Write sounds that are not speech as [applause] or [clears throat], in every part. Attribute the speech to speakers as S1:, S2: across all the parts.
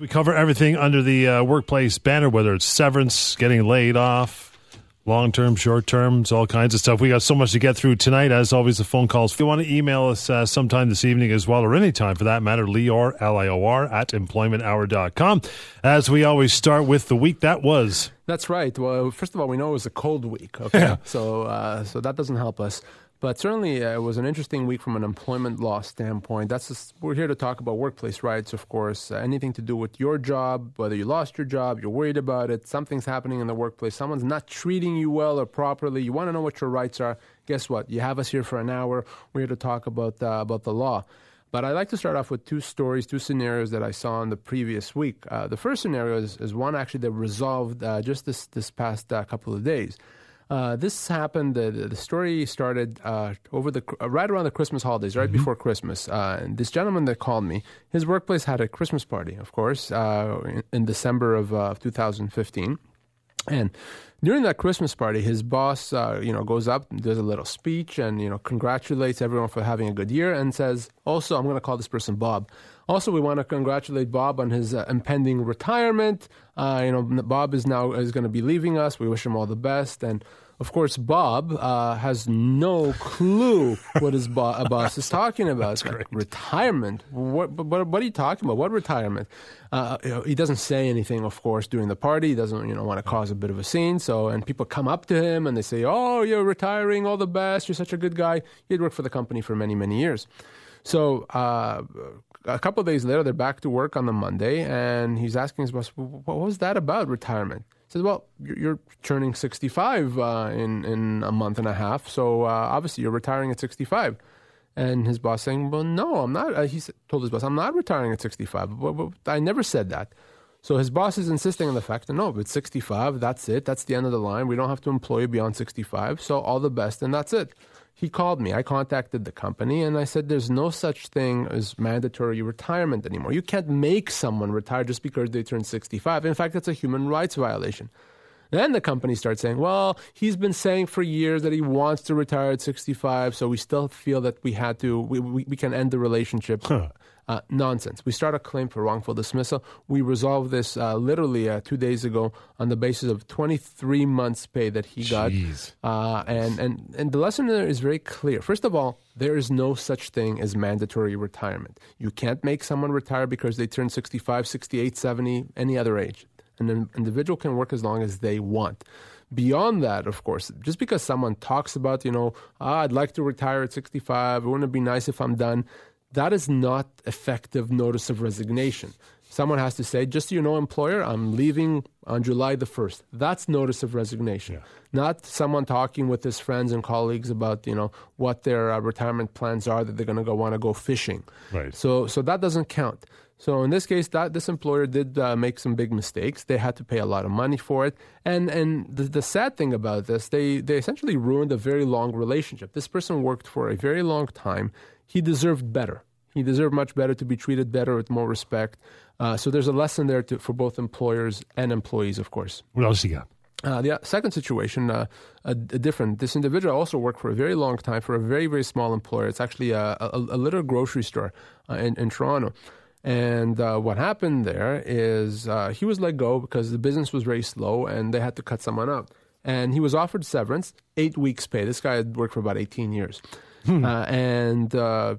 S1: We cover everything under the uh, workplace banner, whether it's severance, getting laid off, long term, short term, all kinds of stuff. We got so much to get through tonight. As always, the phone calls. If you want to email us uh, sometime this evening as well, or any time for that matter, Lior, L I O R, at employmenthour.com. As we always start with the week that was.
S2: That's right. Well, first of all, we know it was a cold week. Okay,
S1: Yeah.
S2: so uh, so that doesn't help us. But certainly, uh, it was an interesting week from an employment law standpoint. That's just, we're here to talk about workplace rights, of course. Uh, anything to do with your job, whether you lost your job, you're worried about it, something's happening in the workplace, someone's not treating you well or properly. You want to know what your rights are. Guess what? You have us here for an hour. We're here to talk about uh, about the law. But I'd like to start off with two stories, two scenarios that I saw in the previous week. Uh, the first scenario is, is one actually that resolved uh, just this this past uh, couple of days. Uh, this happened. The, the story started uh, over the uh, right around the Christmas holidays, right before Christmas. Uh, this gentleman that called me, his workplace had a Christmas party, of course, uh, in, in December of uh, 2015. And during that Christmas party, his boss, uh, you know, goes up, does a little speech, and you know, congratulates everyone for having a good year, and says, "Also, I'm going to call this person Bob. Also, we want to congratulate Bob on his uh, impending retirement. Uh, you know, Bob is now is going to be leaving us. We wish him all the best." And of course, Bob uh, has no clue what his bo- uh, boss is talking about. Like, retirement? What, what? What are you talking about? What retirement? Uh, you know, he doesn't say anything, of course, during the party. He doesn't, you know, want to cause a bit of a scene. So, and people come up to him and they say, "Oh, you're retiring. All the best. You're such a good guy." He had worked for the company for many, many years. So, uh, a couple of days later, they're back to work on the Monday, and he's asking his boss, "What was that about retirement?" Says, "Well, you're, turning 65 uh, in in a month and a half, so uh, obviously you're retiring at 65." And his boss saying, "Well, no, I'm not." Uh, he told his boss, "I'm not retiring at 65. But, but I never said that." So his boss is insisting on the fact that no, it's 65, that's it. That's the end of the line. We don't have to employ beyond 65. So all the best, and that's it. He called me. I contacted the company and I said, there's no such thing as mandatory retirement anymore. You can't make someone retire just because they turn 65. In fact, that's a human rights violation. Then the company starts saying, well, he's been saying for years that he wants to retire at 65, so we still feel that we had to, we, we, we can end the relationship. Uh, nonsense. We start a claim for wrongful dismissal. We resolved this uh, literally uh, two days ago on the basis of 23 months' pay that he
S1: Jeez.
S2: got. Uh, and, and, and the lesson there is very clear. First of all, there is no such thing as mandatory retirement. You can't make someone retire because they turn 65, 68, 70, any other age. An individual can work as long as they want. Beyond that, of course, just because someone talks about, you know, ah, I'd like to retire at 65, wouldn't it be nice if I'm done? That is not effective notice of resignation. Someone has to say, just so you know, employer, I'm leaving on July the 1st. That's notice of resignation. Not someone talking with his friends and colleagues about, you know, what their uh, retirement plans are that they're going to go want to go fishing.
S1: Right.
S2: So, so that doesn't count. So in this case, that this employer did uh, make some big mistakes. They had to pay a lot of money for it, and and the, the sad thing about this, they they essentially ruined a very long relationship. This person worked for a very long time. He deserved better. He deserved much better to be treated better with more respect. Uh, so there's a lesson there to, for both employers and employees, of course.
S1: What else you got?
S2: Uh, the second situation, uh, a, a different. This individual also worked for a very long time for a very, very small employer. It's actually a, a, a little grocery store uh, in, in Toronto. And uh, what happened there is uh, he was let go because the business was very slow and they had to cut someone out. And he was offered severance, eight weeks' pay. This guy had worked for about 18 years. Uh, and uh,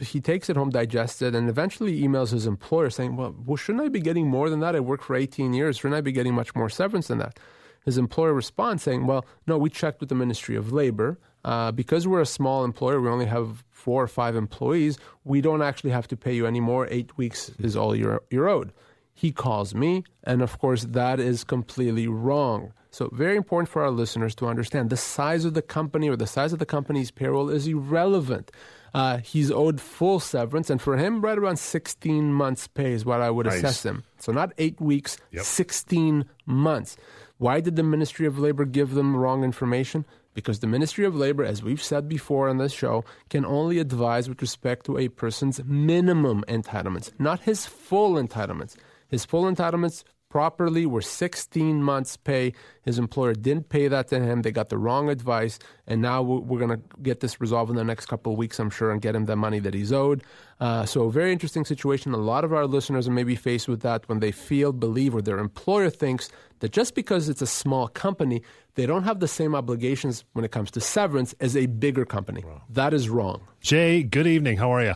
S2: he takes it home, digests it, and eventually emails his employer saying, well, well, shouldn't I be getting more than that? I worked for 18 years. Shouldn't I be getting much more severance than that? His employer responds saying, well, no, we checked with the Ministry of Labor. Uh, because we're a small employer, we only have four or five employees, we don't actually have to pay you anymore. Eight weeks is all you're, you're owed. He calls me, and of course, that is completely wrong. So, very important for our listeners to understand the size of the company or the size of the company's payroll is irrelevant. Uh, he's owed full severance, and for him, right around 16 months' pay is what I would
S1: Nice.
S2: assess him. So, not eight weeks,
S1: Yep.
S2: 16 months. Why did the Ministry of Labor give them wrong information? Because the Ministry of Labor, as we've said before on this show, can only advise with respect to a person's minimum entitlements, not his full entitlements. His full entitlements properly were 16 months' pay. His employer didn't pay that to him. They got the wrong advice, and now we're going to get this resolved in the next couple of weeks, I'm sure, and get him the money that he's owed. Uh, so, a very interesting situation. A lot of our listeners are maybe faced with that when they feel, believe, or their employer thinks that just because it's a small company, they don't have the same obligations when it comes to severance as a bigger company. Wow. That is wrong.
S1: Jay, good evening. How are you?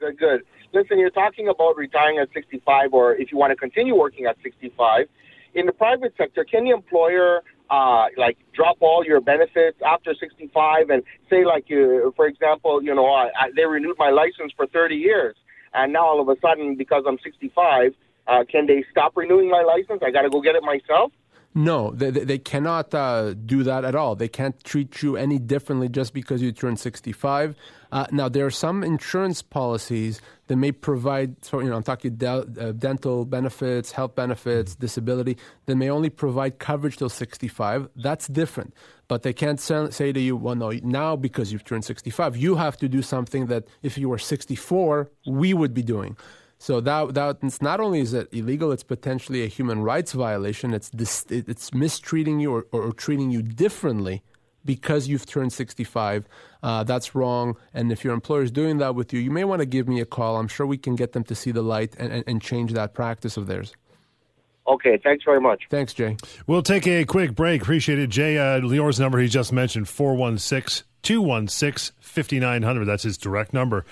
S3: Good, good. Listen, you're talking about retiring at 65, or if you want to continue working at 65. In the private sector, can the employer uh, like drop all your benefits after 65 and say like you, for example, you know, I, I, they renewed my license for 30 years, and now all of a sudden because I'm 65, uh, can they stop renewing my license? I got to go get it myself.
S2: No, they, they cannot uh, do that at all. They can't treat you any differently just because you turn 65. Uh, now, there are some insurance policies that may provide, so, you know, I'm talking uh, dental benefits, health benefits, disability, that may only provide coverage till 65. That's different. But they can't say to you, well, no, now because you've turned 65, you have to do something that if you were 64, we would be doing. So that that it's not only is it illegal, it's potentially a human rights violation. It's dis, it's mistreating you or, or, treating you differently because you've turned 65. Uh, that's wrong. And if your employer is doing that with you, you may want to give me a call. I'm sure we can get them to see the light and, and, and change that practice of theirs.
S3: Okay, thanks very much.
S2: Thanks, Jay.
S1: We'll take a quick break. Appreciate it. Jay, uh, Lior's number he just mentioned, 416 216 5900. That's his direct number.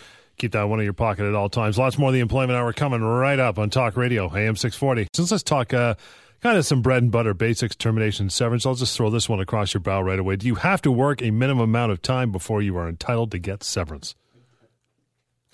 S1: Keep that one in your pocket at all times. Lots more of the employment hour coming right up on Talk Radio, AM 640. Since let's talk uh, kind of some bread and butter basics, termination, severance, I'll just throw this one across your bow right away. Do you have to work a minimum amount of time before you are entitled to get severance?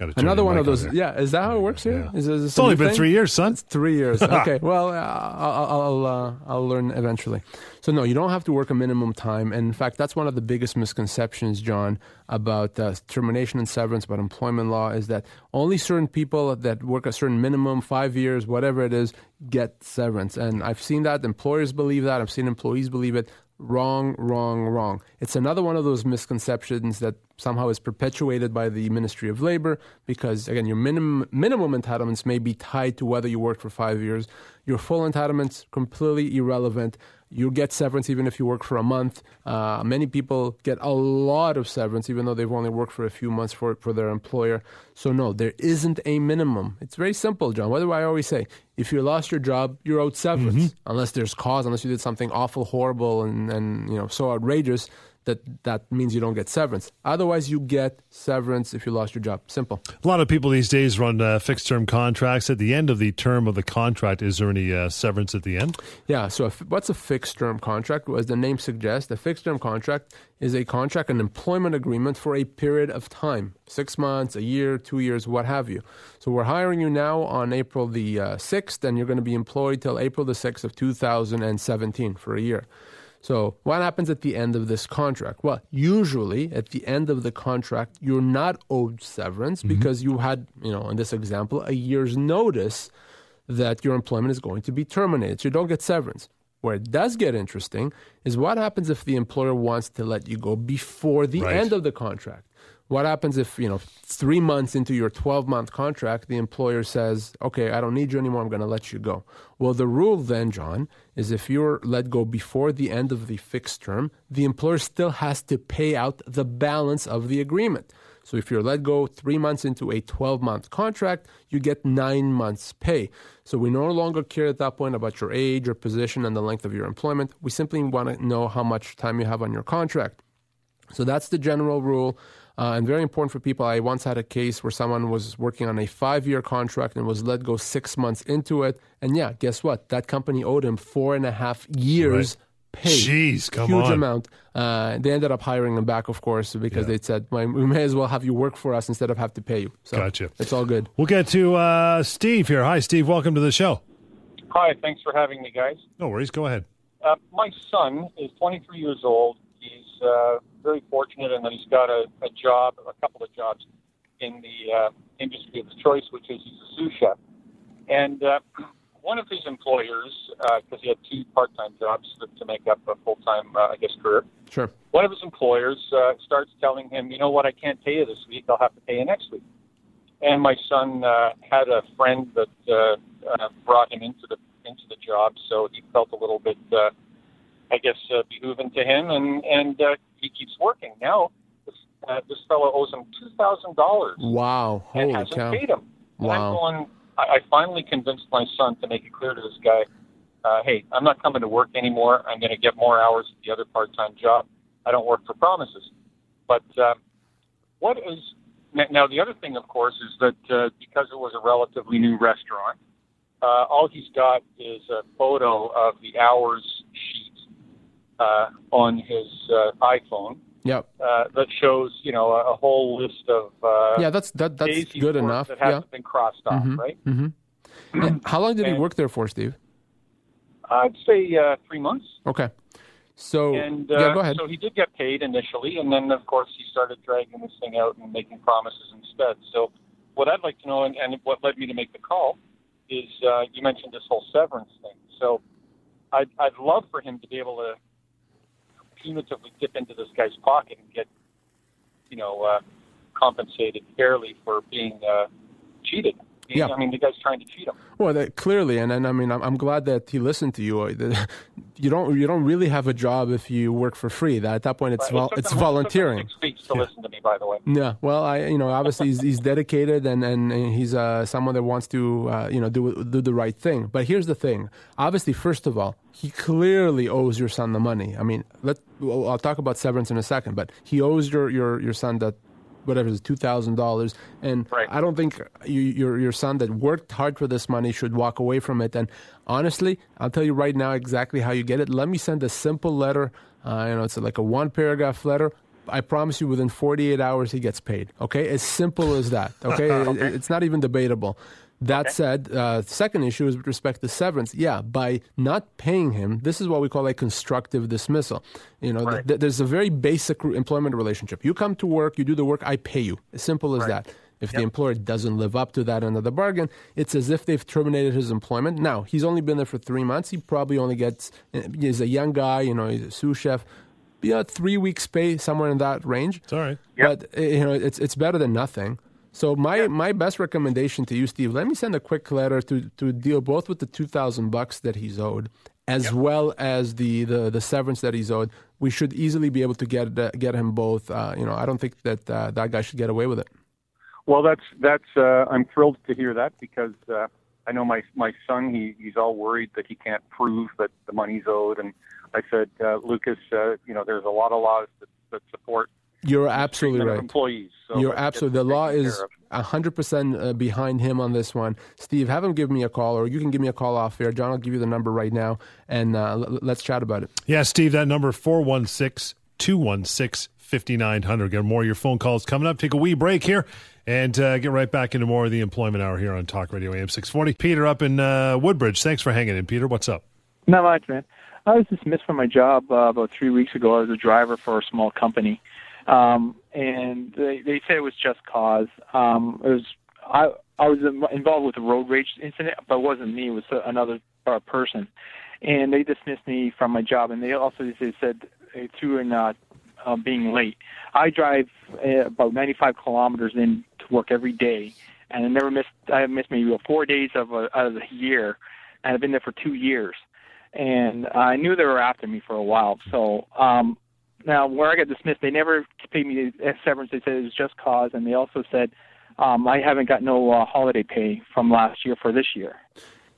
S2: Another one of those. Yeah, is that how it works here?
S1: Yeah. Is, is it's only been thing? three years, son.
S2: It's three years. [laughs] Okay. well, uh, I'll I'll, uh, I'll learn eventually. So no, you don't have to work a minimum time. And in fact, that's one of the biggest misconceptions, John, about uh, termination and severance, about employment law, is that only certain people that work a certain minimum, five years, whatever it is, get severance. And I've seen that. Employers believe that. I've seen employees believe it. Wrong, wrong, wrong. It's another one of those misconceptions that somehow is perpetuated by the Ministry of Labor because, again, your minimum, minimum entitlements may be tied to whether you worked for five years. Your full entitlements, completely irrelevant you get severance even if you work for a month. Uh, many people get a lot of severance even though they've only worked for a few months for, for their employer. So, no, there isn't a minimum. It's very simple, John. What do I always say? If you lost your job, you're owed severance, mm-hmm. unless there's cause, unless you did something awful, horrible, and, and you know so outrageous that that means you don't get severance. Otherwise, you get severance if you lost your job. Simple.
S1: A lot of people these days run uh, fixed term contracts. At the end of the term of the contract, is there any uh, severance at the end?
S2: Yeah. So, if, what's a fixed term contract? As the name suggests, a fixed term contract is a contract, an employment agreement for a period of time six months, a year, two years, what have you. So, we're hiring you now on April the uh, 6th, and you're going to be employed till April the 6th of 2017 for a year. So, what happens at the end of this contract? Well, usually at the end of the contract, you're not owed severance mm-hmm. because you had, you know, in this example, a year's notice that your employment is going to be terminated. So, you don't get severance. Where it does get interesting is what happens if the employer wants to let you go before the right. end of the contract. What happens if, you know, three months into your 12 month contract, the employer says, okay, I don't need you anymore, I'm going to let you go? Well, the rule then, John, is if you're let go before the end of the fixed term, the employer still has to pay out the balance of the agreement. So if you're let go three months into a 12 month contract, you get nine months' pay. So we no longer care at that point about your age or position and the length of your employment. We simply want to know how much time you have on your contract. So that's the general rule uh, and very important for people. I once had a case where someone was working on a five year contract and was let go six months into it. And yeah, guess what? That company owed him four and a half years. Right. Pay.
S1: Jeez, come on.
S2: huge
S1: on.
S2: amount. Uh, they ended up hiring him back, of course, because yeah. they said we may as well have you work for us instead of have to pay you. So
S1: gotcha.
S2: It's all good.
S1: We'll get to uh, Steve here. Hi, Steve. Welcome to the show.
S4: Hi. Thanks for having me, guys.
S1: No worries. Go ahead.
S4: Uh, my son is 23 years old. Uh, very fortunate in that he's got a, a job, a couple of jobs in the uh, industry of his choice, which is he's a sous chef. And uh, one of his employers, because uh, he had two part-time jobs to make up a full-time, uh, I guess, career.
S2: Sure.
S4: One of his employers uh, starts telling him, you know what, I can't pay you this week. I'll have to pay you next week. And my son uh, had a friend that uh, uh, brought him into the into the job, so he felt a little bit, uh, I guess, uh, behooving to him, and and uh, he keeps working. Now, this, uh, this fellow owes him two thousand dollars
S2: Wow.
S4: and
S2: Holy
S4: hasn't
S2: cow.
S4: paid him. And I'm
S2: Wow.
S4: going. I, I finally convinced my son to make it clear to this guy, uh, "Hey, I'm not coming to work anymore. I'm going to get more hours at the other part-time job. I don't work for promises." But um, what is now the other thing, of course, is that uh, because it was a relatively new restaurant, uh, all he's got is a photo of the hours uh, on his uh, iPhone
S2: Yep.
S4: uh, that shows, you know, a, whole list of uh,
S2: Yeah, that's that that's good enough.
S4: That
S2: Yeah.
S4: hasn't been crossed off,
S2: Mhm.
S4: right?
S2: Mm-hmm. [clears throat] How long did he work there for, Steve?
S4: I'd say uh, three months.
S2: Okay. So
S4: And uh,
S2: yeah, go ahead.
S4: so he did get paid initially, and then of course he started dragging this thing out and making promises instead. So what I'd like to know, and, and what led me to make the call, is uh, you mentioned this whole severance thing. So I'd, I'd love for him to be able to punitively dip into this guy's pocket and get, you know, uh, compensated fairly for being uh, cheated.
S2: Yeah.
S4: I mean, the guy's trying to cheat him.
S2: Well, that, clearly, and, and I mean, I'm, I'm glad that he listened to you. [laughs] You don't you don't really have a job if you work for free. That at that point, it's
S4: It
S2: vol-
S4: took
S2: it's
S4: them- it
S2: volunteering.
S4: Six weeks to listen to me, by the way.
S2: Yeah, well, I you know obviously he's, he's dedicated and and he's uh, someone that wants to uh, you know do do the right thing. But here's the thing: obviously, first of all, he clearly owes your son the money. I mean, let I'll talk about severance in a second, but he owes your your your son that whatever it is two thousand dollars, and
S4: Right.
S2: I don't think you, your your son that worked hard for this money should walk away from it. And honestly, I'll tell you right now exactly how you get it. Let me send a simple letter. Uh, you know, it's like a one paragraph letter. I promise you, within 48 hours, he gets paid. Okay, as simple as that. Okay, [laughs] It- it's not even debatable. That said, uh, second issue is with respect to severance. Yeah, by not paying him, this is what we call a constructive dismissal. You know,
S4: Right.
S2: th- there's a very basic re- employment relationship. You come to work, you do the work, I pay you. As simple as that. If the employer doesn't live up to that end of the bargain, it's as if they've terminated his employment. Now, he's only been there for three months. He probably only gets, he's a young guy, you know, he's a sous chef. Yeah, three weeks pay, somewhere in that range.
S1: It's all right.
S2: But uh, you know, it's it's better than nothing. So my my best recommendation to you, Steve, let me send a quick letter to to deal both with the two thousand bucks that he's owed, as well as the, the the severance that he's owed. We should easily be able to get uh, get him both. Uh, you know, I don't think that uh, that guy should get away with it.
S4: Well, that's that's. Uh, I'm thrilled to hear that because uh, I know my my son. He he's all worried that he can't prove that the money's owed, and I said, uh, Lucas, uh, you know, there's a lot of laws that, that support
S2: You're absolutely right.
S4: employees. So
S2: You're absolutely. The law is
S4: care
S2: hundred percent uh, behind him on this one. Steve, have him give me a call, or you can give me a call off air. John, I'll give you the number right now, and uh, l- let's chat about it.
S1: Yeah, Steve, that number 416 216 5900. Get more of your phone calls coming up. Take a wee break here and uh, get right back into more of the employment hour here on Talk Radio AM 640. Peter up in uh, Woodbridge. Thanks for hanging in, Peter. What's up?
S5: Not much, man. I was dismissed from my job uh, about three weeks ago. I was a driver for a small company, um, and they, they said it was just cause. Um, it was I I was involved with a road rage incident, but it wasn't me. It was another uh, person, and they dismissed me from my job. And they also they said uh, through in uh, uh, being late. I drive uh, about 95 kilometers in to work every day, and I never missed. I have missed maybe four days of a, out of the year, and I've been there for two years and I knew they were after me for a while. So um, now, where I got dismissed, they never paid me severance. They said it was just cause, and they also said um, I haven't got no uh, holiday pay from last year for this year.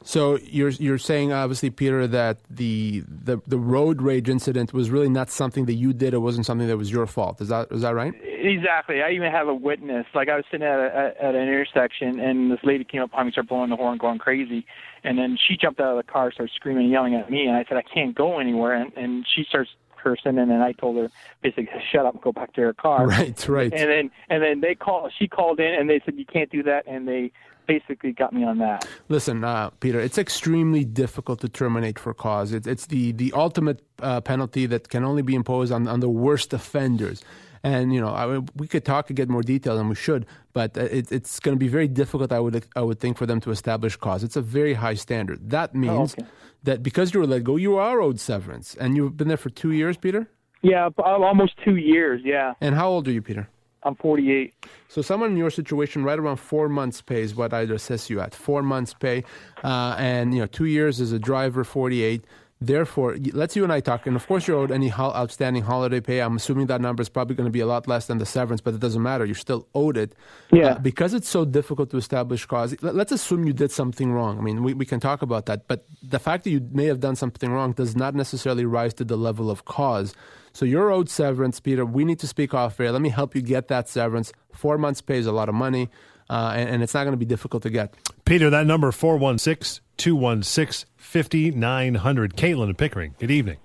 S2: So you're you're saying obviously, Peter, that the, the the road rage incident was really not something that you did. It wasn't something that was your fault. Is that is that right?
S5: Exactly. I even have a witness. Like I was sitting at a, at an intersection, and this lady came up behind me, started blowing the horn, going crazy, and then she jumped out of the car, started screaming and yelling at me, and I said I can't go anywhere, and, and she starts cursing, and then I told her basically shut up and go back to her car.
S2: Right, right.
S5: And then and then they call. She called in, and they said you can't do that, and they basically got me on that.
S2: Listen, uh, Peter, it's extremely difficult to terminate for cause. It's, it's the, the ultimate uh, penalty that can only be imposed on, on the worst offenders. And you know, I, we could talk and get more detail, and we should, but uh, it, it's going to be very difficult. I would I would think for them to establish cause. It's a very high standard. That means
S5: okay.
S2: that because you were let go, you are owed severance, and you've been there for two years, Peter.
S5: Yeah, almost two years. Yeah,
S2: And how old are you, Peter?
S5: I'm 48.
S2: So someone in your situation, right around four months pay is what I'd assess you at. Four months pay, uh, and you know, two years as a driver, 48. Therefore, let's you and I talk, and of course you're owed any ho- outstanding holiday pay. I'm assuming that number is probably going to be a lot less than the severance, but it doesn't matter. You're still owed it.
S5: Yeah.
S2: Uh, because it's so difficult to establish cause, let- let's assume you did something wrong. I mean, we, we can talk about that, but the fact that you may have done something wrong does not necessarily rise to the level of cause. So you're owed severance, Peter. We need to speak off air. Let me help you get that severance. Four months pay is a lot of money, uh, and, and it's not going to be difficult to get.
S1: Peter, that number 416 216 5900. Caitlin and Pickering. Good evening.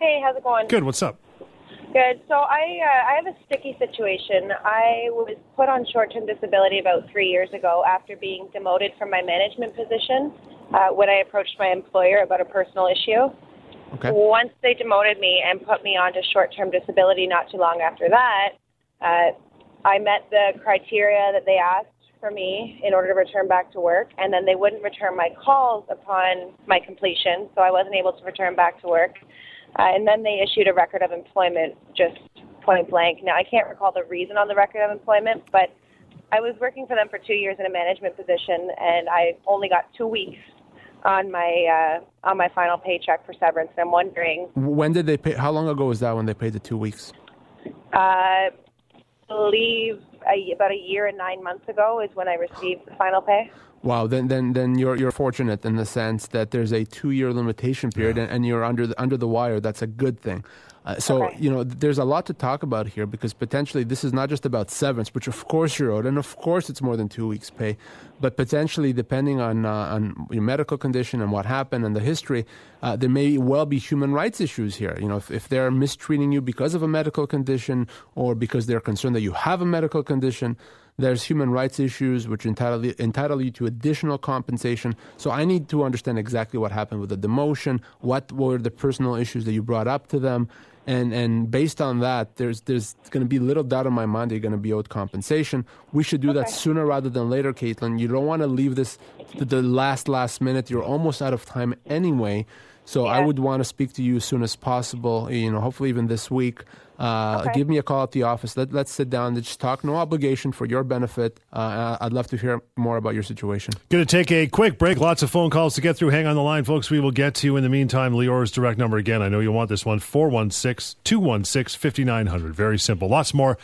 S6: Hey, how's it going?
S1: Good. What's up?
S6: Good. So I uh, I have a sticky situation. I was put on short-term disability about three years ago after being demoted from my management position uh, when I approached my employer about a personal issue.
S2: Okay.
S6: Once they demoted me and put me onto short-term disability, not too long after that, uh, I met the criteria that they asked for me in order to return back to work, and then they wouldn't return my calls upon my completion, so I wasn't able to return back to work. Uh, and then they issued a record of employment, just point blank. Now I can't recall the reason on the record of employment, but I was working for them for two years in a management position, and I only got two weeks on my uh, on my final paycheck for severance. And I'm wondering,
S2: When did they pay? How long ago was that when they paid the two weeks?
S6: uh, believe a, about a year and nine months ago is when I received the final pay.
S2: Wow, then then then you're you're fortunate in the sense that there's a two year limitation period and, and you're under the, under the wire. That's a good thing. Uh, so
S6: Okay.
S2: you know there's a lot to talk about here because potentially this is not just about severance, which of course you're owed, and of course it's more than two weeks' pay, but potentially depending on uh, on your medical condition and what happened and the history, uh, there may well be human rights issues here. You know, if, if they're mistreating you because of a medical condition or because they're concerned that you have a medical condition, there's human rights issues which entitle entitle you to additional compensation. So I need to understand exactly what happened with the demotion, what were the personal issues that you brought up to them, and and based on that, there's there's going to be little doubt in my mind that you're going to be owed compensation. We should do that sooner rather than later, Caitlin. You don't want to leave this to the last last minute. You're almost out of time anyway. So I would want to speak to you as soon as possible. You know, hopefully even this week. Uh,
S6: Okay.
S2: Give me a call at the office. Let, let's sit down and just talk. No obligation for your benefit. Uh, I'd love to hear more about your situation.
S1: Going to take a quick break. Lots of phone calls to get through. Hang on the line, folks. We will get to you in the meantime. Lior's direct number again. I know you want this one 416 216 5900. Very simple. Lots more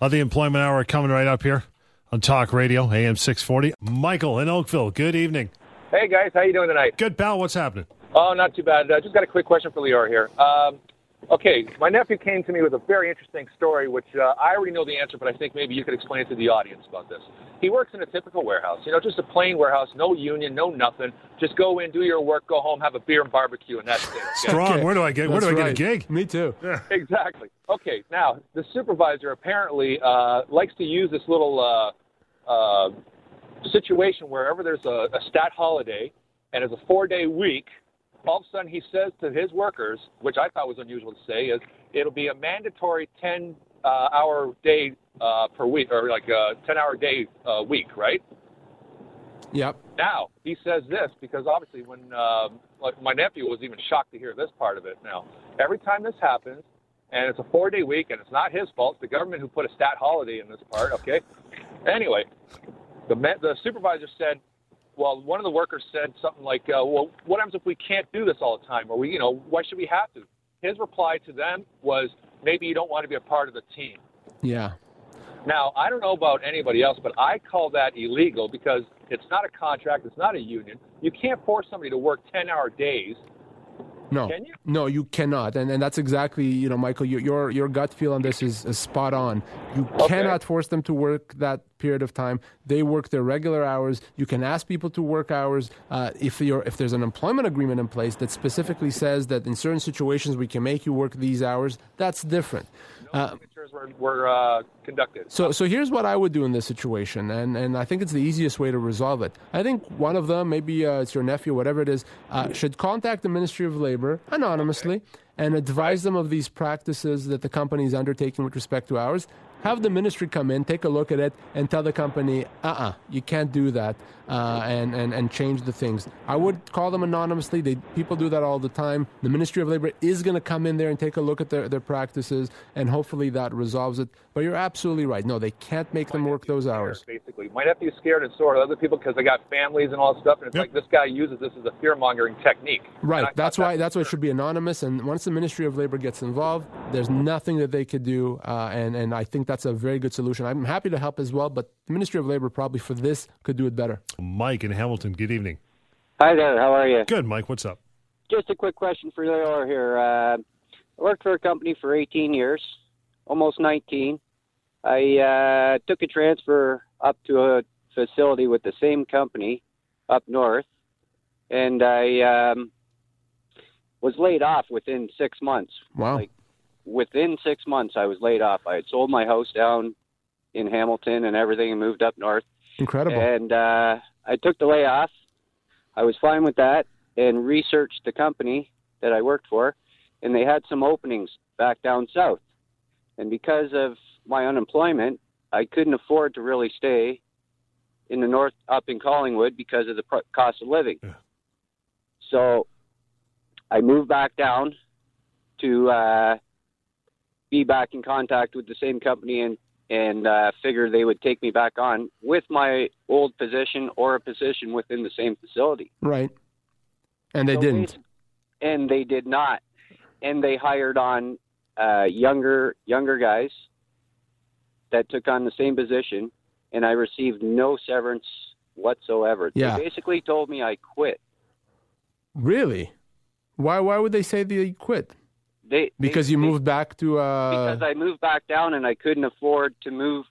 S1: of the employment hour coming right up here on Talk Radio, AM 640. Michael in Oakville, good evening.
S7: Hey guys, how you doing tonight?
S1: Good pal, what's happening?
S7: Oh, not too bad. Uh, just got a quick question for Lior here. Um, okay, my nephew came to me with a very interesting story, which uh, I already know the answer, but I think maybe you could explain it to the audience about this. He works in a typical warehouse, you know, just a plain warehouse, no union, no nothing. Just go in, do your work, go home, have a beer and barbecue, and that's it. okay?
S1: Strong.
S2: Okay.
S1: Where do I get where do I
S2: That's
S1: get a gig?
S2: Me too. [laughs]
S7: exactly. Okay, now the supervisor apparently uh, likes to use this little uh, uh, situation wherever there's a, a stat holiday and it's a four-day week. All of a sudden, he says to his workers, which I thought was unusual to say, is it'll be a mandatory 10-hour day uh, per week, or like a 10-hour day uh, week, right?
S2: Yep.
S7: Now he says this because obviously when um, like my nephew was even shocked to hear this part of it. Now every time this happens, and it's a four-day week, and it's not his fault. It's the government who put a stat holiday in this part. Okay. Anyway, the the supervisor said, well, one of the workers said something like, uh, well, what happens if we can't do this all the time, or we, you know, why should we have to? His reply to them was, maybe you don't want to be a part of the team.
S2: Yeah.
S7: Now, I don't know about anybody else, but I call that illegal because it's not a contract, it's not a union. You can't force somebody to work 10 hour days.
S2: No.
S7: Can you?
S2: No, you cannot. And and that's exactly, you know, Michael, your your, your gut feel on this is, is spot on. You
S7: Okay.
S2: cannot force them to work that period of time. They work their regular hours. You can ask people to work hours. Uh, if you're if there's an employment agreement in place that specifically says that in certain situations we can make you work these hours, that's different. Uh,
S7: Signatures were, were uh, conducted.
S2: so, so here's what I would do in this situation, and, and I think it's the easiest way to resolve it. I think one of them, maybe uh, it's your nephew, whatever it is, uh, should contact the Ministry of Labor anonymously and advise them of these practices that the company is undertaking with respect to hours. Have the ministry come in, take a look at it, and tell the company, uh-uh, you can't do that, uh, and, and, and change the things. I would call them anonymously. They, people do that all the time. The Ministry of Labor is going to come in there and take a look at their, their practices, and hopefully that resolves it. But you're absolutely right. No, they can't make them work those hours.
S7: Basically, might have to be scared and sort of other people because they got families and all that stuff, and it's
S1: Yep.
S7: like this guy uses this as a fear mongering technique.
S2: Right.
S7: thought
S2: That's why.
S7: was
S2: That's why it should be anonymous. And once the Ministry of Labor gets involved, there's nothing that they could do. Uh, and and I think that's a very good solution. I'm happy to help as well, but the Ministry of Labor probably for this could do it better.
S1: Mike in Hamilton, good evening.
S8: Hi there. How are you?
S1: Good, Mike. What's up?
S8: Just a quick question for Lior here. Uh, I worked for a company for 18 years, almost 19. I uh, took a transfer up to a facility with the same company up north, and I um, was laid off within six months.
S2: Wow.
S8: Like within six months, I was laid off. I had sold my house down in Hamilton and everything, and moved up north.
S2: Incredible.
S8: And uh, I took the layoff. I was fine with that and researched the company that I worked for, and they had some openings back down south. And because of my unemployment, I couldn't afford to really stay in the north up in Collingwood because of the pr- cost of living.
S1: Yeah.
S8: So I moved back down to uh, be back in contact with the same company and and uh, figured they would take me back on with my old position or a position within the same facility.
S2: right. And they
S8: So
S2: didn't.
S8: basi- And they did not. And they hired on uh, younger younger guys that took on the same position, and I received no severance whatsoever.
S2: Yeah.
S8: They basically told me I quit.
S2: Really? Why? Why would they say they quit?
S8: They
S2: Because
S8: they-
S2: you
S8: they-
S2: moved back to. Uh,
S8: because I moved back down and I couldn't afford to move.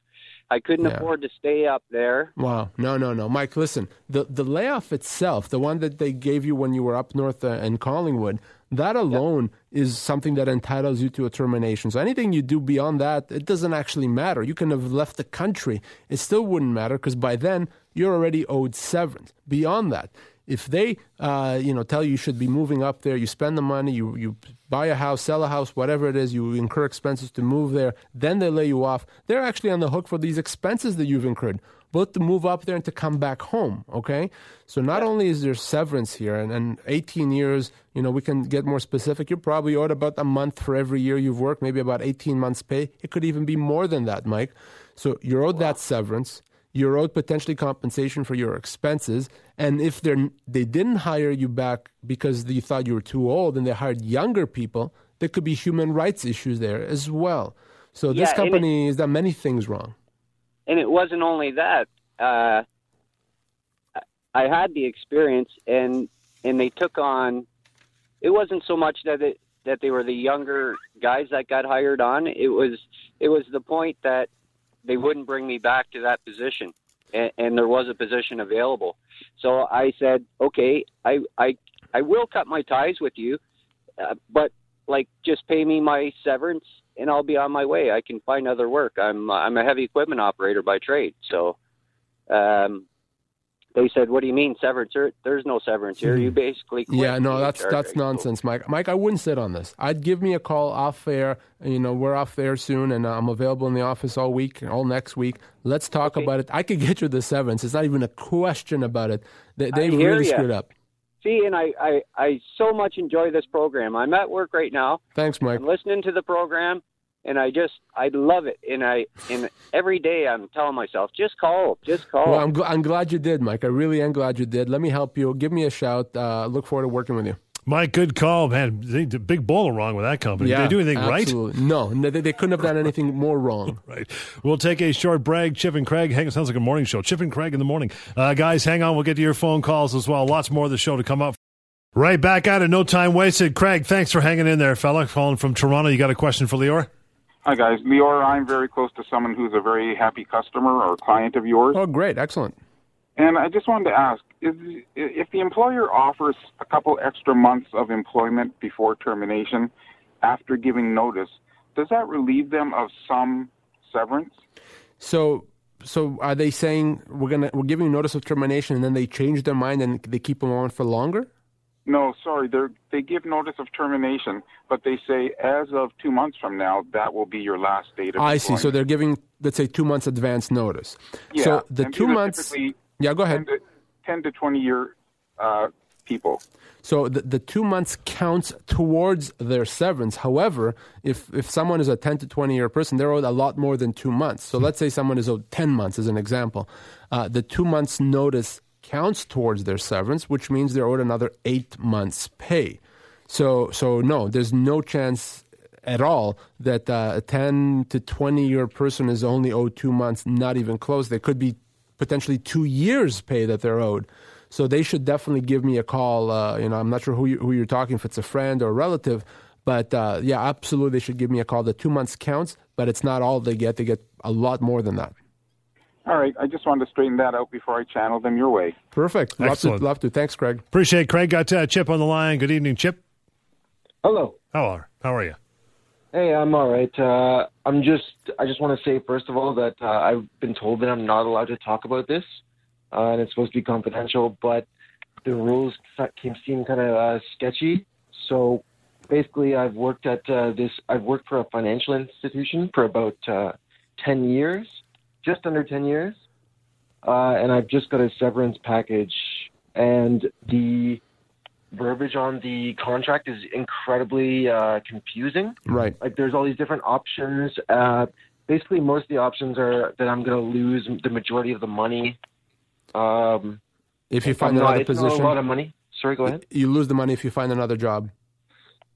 S8: I couldn't
S2: Yeah.
S8: afford to stay up there.
S2: Wow. No, no, no. Mike, listen. The the layoff itself, the one that they gave you when you were up north uh, in Collingwood, that alone is something that entitles you to a termination. So anything you do beyond that, it doesn't actually matter. You can have left the country. It still wouldn't matter because by then you're already owed severance. Beyond that, if they uh, you know tell you you should be moving up there, you spend the money, you you buy a house, sell a house, whatever it is, you incur expenses to move there, then they lay you off. They're actually on the hook for these expenses that you've incurred, both to move up there and to come back home. Okay, so not only is there severance here, and, and 18 years, you know, we can get more specific. You're probably owed about a month for every year you've worked, maybe about 18 months' pay. It could even be more than that, Mike. So you're owed that severance. You're owed potentially compensation for your expenses, and if they're they didn't hire you back because you thought you were too old, and they hired younger people, there could be human rights issues there as well. So this
S8: Yeah, it-
S2: company has done many things wrong.
S8: and it wasn't only that. Uh, I had the experience, and and they took on. It wasn't so much that it that they were the younger guys that got hired on. It was it was the point that they wouldn't bring me back to that position, and, and there was a position available. So I said, okay, I I I will cut my ties with you, uh, but like just pay me my severance and I'll be on my way. I can find other work. I'm I'm a heavy equipment operator by trade. So um they said, "What do you mean severance? There, there's no severance here. You basically
S2: Hmm. Yeah, no, that's that's nonsense, Mike. Mike, I wouldn't sit on this. I'd give me a call off air. You know, we're off there soon, and I'm available in the office all week, all next week. Let's talk about it. I could get you the severance. It's not even a question about it. They, they really
S8: ya.
S2: screwed up.
S8: See, and I, I I so much enjoy this program. I'm at work right now.
S2: Thanks, Mike.
S8: I'm listening to the program, and I just I love it. And I and every day I'm telling myself, just call, just call.
S2: Well, I'm, gl- I'm glad you did, Mike. I really am glad you did. Let me help you. Give me a shout. Uh, look forward to working with you.
S1: Mike, good call, man. They did a big bowler wrong with that company. Did they do anything right?
S2: absolutely. No, no, they, they couldn't have done anything more wrong.
S1: right? [laughs] Right. We'll take a short break. Chip and Craig, hang, It sounds like a morning show. Chip and Craig in the morning. Uh, guys, hang on. We'll get to your phone calls as well. Lots more of the show to come up. Right back at it. No time wasted. Craig, thanks for hanging in there, fella. Calling from Toronto. You got a question for Lior?
S9: Hi, guys. Lior, I'm very close to someone who's a very happy customer or client of yours.
S2: Oh, great. Excellent.
S9: And I just wanted to ask is, if the employer offers a couple extra months of employment before termination after giving notice, does that relieve them of some severance?
S2: So, so are they saying we're gonna we're giving notice of termination, and then they change their mind and they keep them on for longer?
S9: No, sorry. They they give notice of termination, but they say as of two months from now, that will be your last date of
S2: I see. So they're giving, let's say, two months advance notice.
S9: Yeah,
S2: So the two months. Yeah, go ahead.
S9: 10 to, 10 to 20 year uh, people.
S2: So the, the two months counts towards their severance. However, if, if someone is a 10 to 20 year person, they're owed a lot more than two months. So let's say someone is owed 10 months, as an example. Uh, the two months notice counts towards their severance, which means they're owed another eight months' pay. So, so no, there's no chance at all that uh, a 10 to 20 year person is only owed two months, not even close. There could be potentially two years' pay that they're owed. So they should definitely give me a call. Uh, you know, I'm not sure who, you, who you're talking, if it's a friend or a relative, but uh, yeah, absolutely, they should give me a call. The two months counts, but it's not all they get. They get a lot more than that.
S9: All right, I just wanted to straighten that out before I channel them your way.
S2: Perfect. Love to,
S1: Excellent.
S2: love to. Thanks, Craig.
S1: Appreciate it, Craig. Got uh, Chip on the line. Good evening, Chip.
S10: Hello.
S1: How are How are you?
S10: Hey, I'm all right. Uh, I'm just. I just want to say first of all that uh, I've been told that I'm not allowed to talk about this, uh, and it's supposed to be confidential. But the rules came seem kind of uh, sketchy. So basically, I've worked at uh, this. I've worked for a financial institution for about uh, ten years, just under ten years, uh, and I've just got a severance package, and the verbiage on the contract is incredibly uh, confusing.
S2: Right.
S10: Like there's all these different options. Uh, basically, most of the options are that I'm going to lose the majority of the money. Um,
S2: If you find another position,
S10: a lot of money. Sorry, go ahead.
S2: you lose the money if you find another job.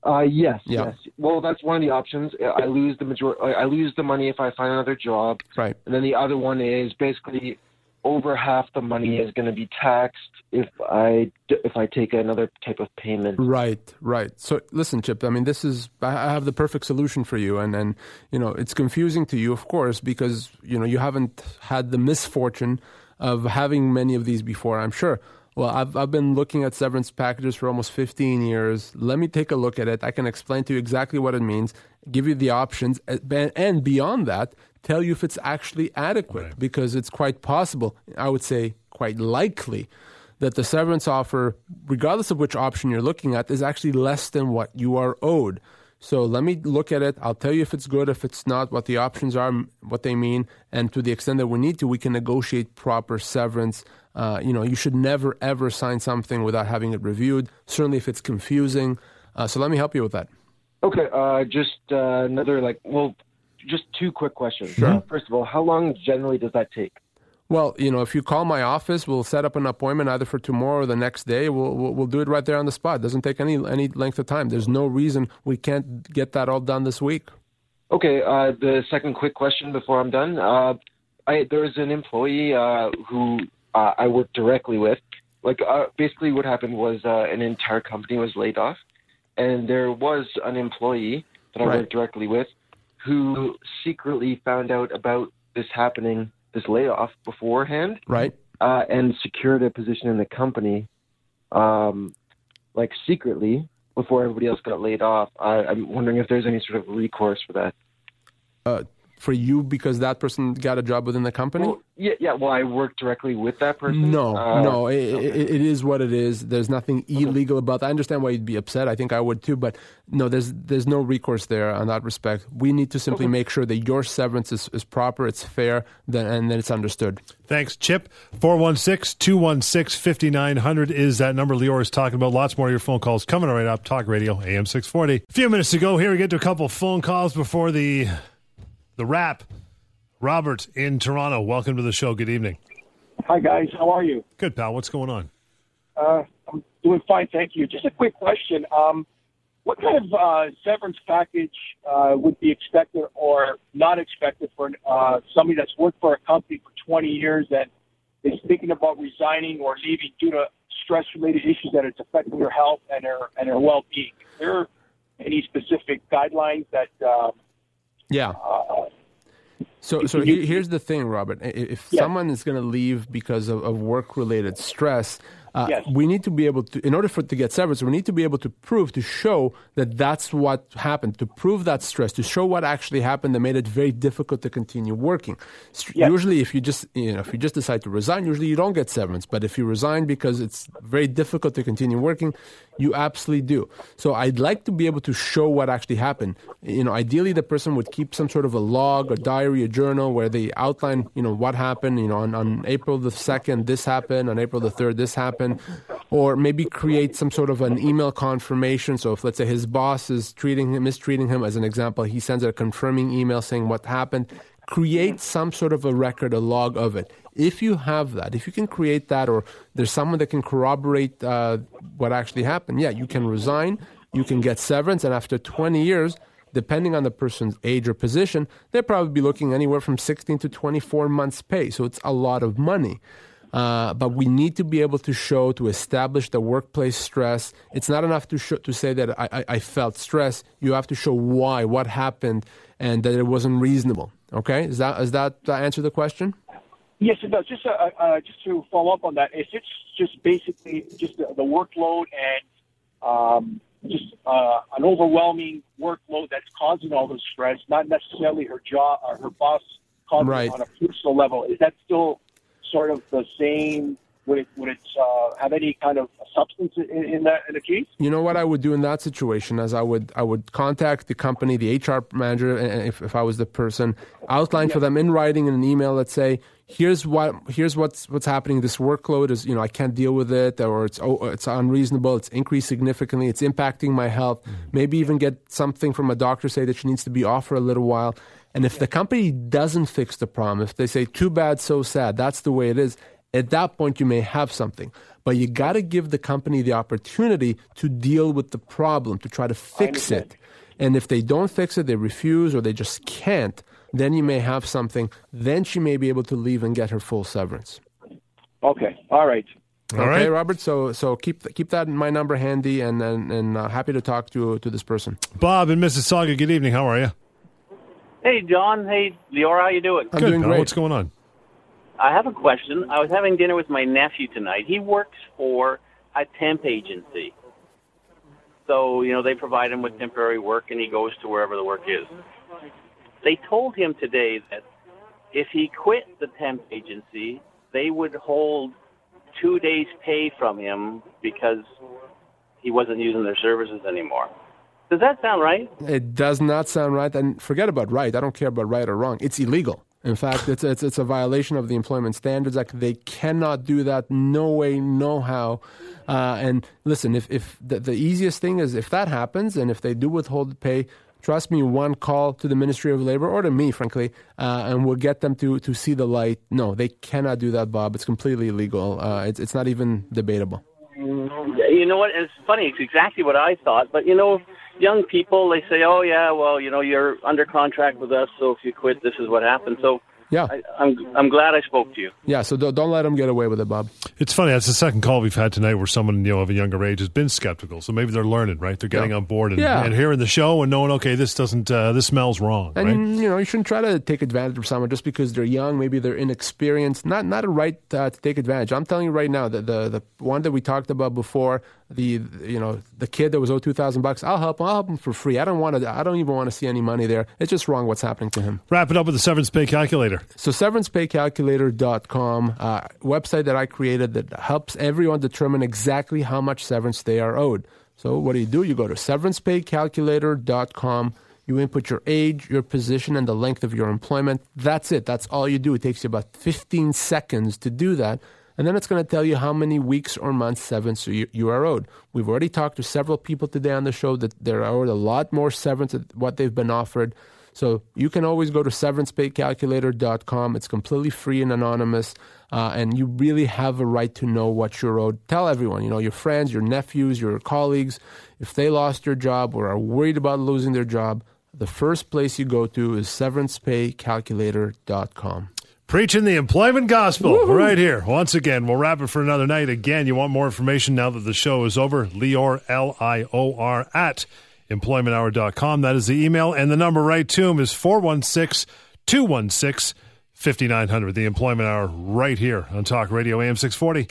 S10: Uh, yes,
S2: Yeah.
S10: yes. Well, that's one of the options. I lose the major. I lose the money if I find another job.
S2: Right.
S10: And then the other one is basically over half the money is going to be taxed if I if I take another type of payment.
S2: Right, right. So listen, Chip. I mean, this is I I have the perfect solution for you, and and you know it's confusing to you, of course, because you know you haven't had the misfortune of having many of these before. I'm sure. Well, I've I've been looking at severance packages for almost 15 years. Let me take a look at it. I can explain to you exactly what it means, give you the options, and and beyond that, tell you if it's actually adequate because it's quite possible. I would say quite likely that the severance offer, regardless of which option you're looking at, is actually less than what you are owed. So let me look at it. I'll tell you if it's good, if it's not, what the options are, what they mean, and to the extent that we need to, we can negotiate proper severance. Uh, you know, you should never ever sign something without having it reviewed. Certainly, if it's confusing. Uh, so let me help you with that.
S10: Okay. Uh, just uh, another like well, just two quick questions.
S2: Sure.
S10: Uh, first of all, how long generally does that take?
S2: Well, you know, if you call my office, we'll set up an appointment either for tomorrow or the next day. We'll we'll, we'll do it right there on the spot. doesn't take any any length of time. There's no reason we can't get that all done this week.
S10: Okay. Uh, the second quick question before I'm done. Uh, I there was an employee uh, who uh, I worked directly with. Like uh, basically, what happened was uh, an entire company was laid off, and there was an employee that I
S2: Right.
S10: worked directly with who secretly found out about this happening, this layoff beforehand.
S2: Right.
S10: uh, and secured a position in the company, um, like secretly before everybody else got laid off. I, I'm wondering if there's any sort of recourse for that.
S2: Uh, for you, because that person got a job within the company.
S10: Well, yeah, yeah. Well, I work directly with that person.
S2: No,
S10: Uh,
S2: no, it, it, it is what it is. There's nothing illegal about that. I understand why you'd be upset. I think I would too, but no, there's there's no recourse there on that respect. We need to simply make sure that your severance is, is proper, it's fair, then and then it's understood.
S1: Thanks, Chip. 416 216 5900 is that number Lior is talking about. Lots more of your phone calls coming right up. Talk Radio, AM 640. A few minutes to go here. We get to a couple phone calls before the the wrap. Robert in Toronto, welcome to the show. Good evening.
S11: Hi, guys. How are you?
S1: Good, pal. What's going on?
S11: Uh, I'm doing fine, thank you. Just a quick question. Um, what kind of uh, severance package uh, would be expected or not expected for uh, somebody that's worked for a company for 20 years that is thinking about resigning or leaving due to stress-related issues that it's affecting their health and their and their well-being? Is there any specific guidelines that uh,
S2: Yeah.
S11: uh,
S2: So, so he- here's the thing, Robert. If
S11: Yes.
S2: someone is going to leave because of, of work-related stress, uh,
S11: Yes.
S2: we need to be able to, in order for it to get severance, we need to be able to prove, to show that that's what happened, to prove that stress, to show what actually happened that made it very difficult to continue working.
S11: Yes.
S2: Usually, if you just, you know, if you just decide to resign, usually you don't get severance. But if you resign because it's very difficult to continue working, You absolutely do. So I'd like to be able to show what actually happened. You know, ideally the person would keep some sort of a log, a diary, a journal where they outline, you know, what happened. You know, on, on April the second, this happened. On April the third, this happened. Or maybe create some sort of an email confirmation. So if let's say his boss is treating him, mistreating him, as an example, he sends a confirming email saying what happened. Create some sort of a record, a log of it. If you have that, if you can create that, or there's someone that can corroborate uh, what actually happened, yeah, you can resign, you can get severance, and after 20 years, depending on the person's age or position, they'll probably be looking anywhere from 16 to 24 months' pay. So it's a lot of money. Uh, but we need to be able to show, to establish the workplace stress. It's not enough to, show, to say that I, I, I felt stress. You have to show why, what happened, and that it wasn't reasonable. Okay, is that is that uh, answer the question?
S11: Yes, it does. Just uh, uh, just to follow up on that, if it's just basically just the, the workload and um, just uh, an overwhelming workload that's causing all the stress, not necessarily her job or her boss causing
S2: Right.
S11: on a personal level, is that still sort of the same? Would it would it uh, have any kind of substance in, in that in the case?
S2: You know what I would do in that situation is I would I would contact the company, the HR manager, and if, if I was the person, outline for them in writing in an email. Let's say here's what here's what's what's happening. This workload is you know I can't deal with it, or it's oh, it's unreasonable. It's increased significantly. It's impacting my health. Maybe even get something from a doctor say that she needs to be off for a little while. And if the company doesn't fix the problem, if they say too bad, so sad, that's the way it is. At that point, you may have something. But you got to give the company the opportunity to deal with the problem, to try to fix it. And if they don't fix it, they refuse or they just can't, then you may have something. Then she may be able to leave and get her full severance.
S11: Okay, all right.
S1: All
S2: okay,
S1: right.
S2: Robert. So so keep keep that my number handy, and and, and uh, happy to talk to to this person.
S1: Bob in Mississauga, good evening. How are you?
S12: Hey, John. Hey, Lior. How you doing?
S2: I'm
S1: good,
S2: doing great.
S1: What's going on?
S12: I have a question. I was having dinner with my nephew tonight. He works for a temp agency. So, you know, they provide him with temporary work and he goes to wherever the work is. They told him today that if he quit the temp agency, they would hold two days' pay from him because he wasn't using their services anymore. Does that sound right?
S2: It does not sound right, and forget about right. I don't care about right or wrong. It's illegal. In fact, it's it's, it's a violation of the Employment Standards Act. They cannot do that. No way, no how. Uh, and listen, if if the, the easiest thing is if that happens, and if they do withhold pay, trust me, one call to the Ministry of Labor or to me, frankly, uh, and we'll get them to to see the light. No, they cannot do that, Bob. It's completely illegal. Uh, it's it's not even debatable.
S12: You know what? It's funny. It's exactly what I thought. But you know, young people they say, "Oh yeah, well, you know, you're under contract with us, so if you quit, this is what happens." So
S2: Yeah.
S12: I, I'm I'm glad I spoke to you.
S2: Yeah, so don't, don't let them get away with it, Bob.
S1: It's funny. That's the second call we've had tonight where someone you know of a younger age has been skeptical. So maybe they're learning, right? They're getting
S2: Yeah.
S1: on board and,
S2: Yeah.
S1: and hearing the show and knowing, okay, this doesn't, uh, this smells wrong,
S2: And
S1: right?
S2: you know, you shouldn't try to take advantage of someone just because they're young. Maybe they're inexperienced. Not not a right uh, to take advantage. I'm telling you right now that the the one that we talked about before, the you know the kid that was owed two thousand bucks. I'll help him. I'll help him for free. I don't want to. I don't even want to see any money there. It's just wrong what's happening to him.
S1: Wrap it up with the severance pay calculator.
S2: So severancepaycalculator.com, uh, website that I created that helps everyone determine exactly how much severance they are owed. So what do you do? You go to severancepaycalculator.com. You input your age, your position, and the length of your employment. That's it. That's all you do. It takes you about 15 seconds to do that. And then it's going to tell you how many weeks or months severance you, you are owed. We've already talked to several people today on the show that they're owed a lot more severance than what they've been offered. So you can always go to severancepaycalculator.com. It's completely free and anonymous, uh, and you really have a right to know what you're owed. Tell everyone, you know, your friends, your nephews, your colleagues, if they lost their job or are worried about losing their job, the first place you go to is severancepaycalculator.com.
S1: Preaching the employment gospel right here. Once again, we'll wrap it for another night. Again, you want more information now that the show is over? Lior, L I O R, at employmenthour.com. That is the email. And the number right to him is 416 216 5900. The Employment Hour right here on Talk Radio AM 640.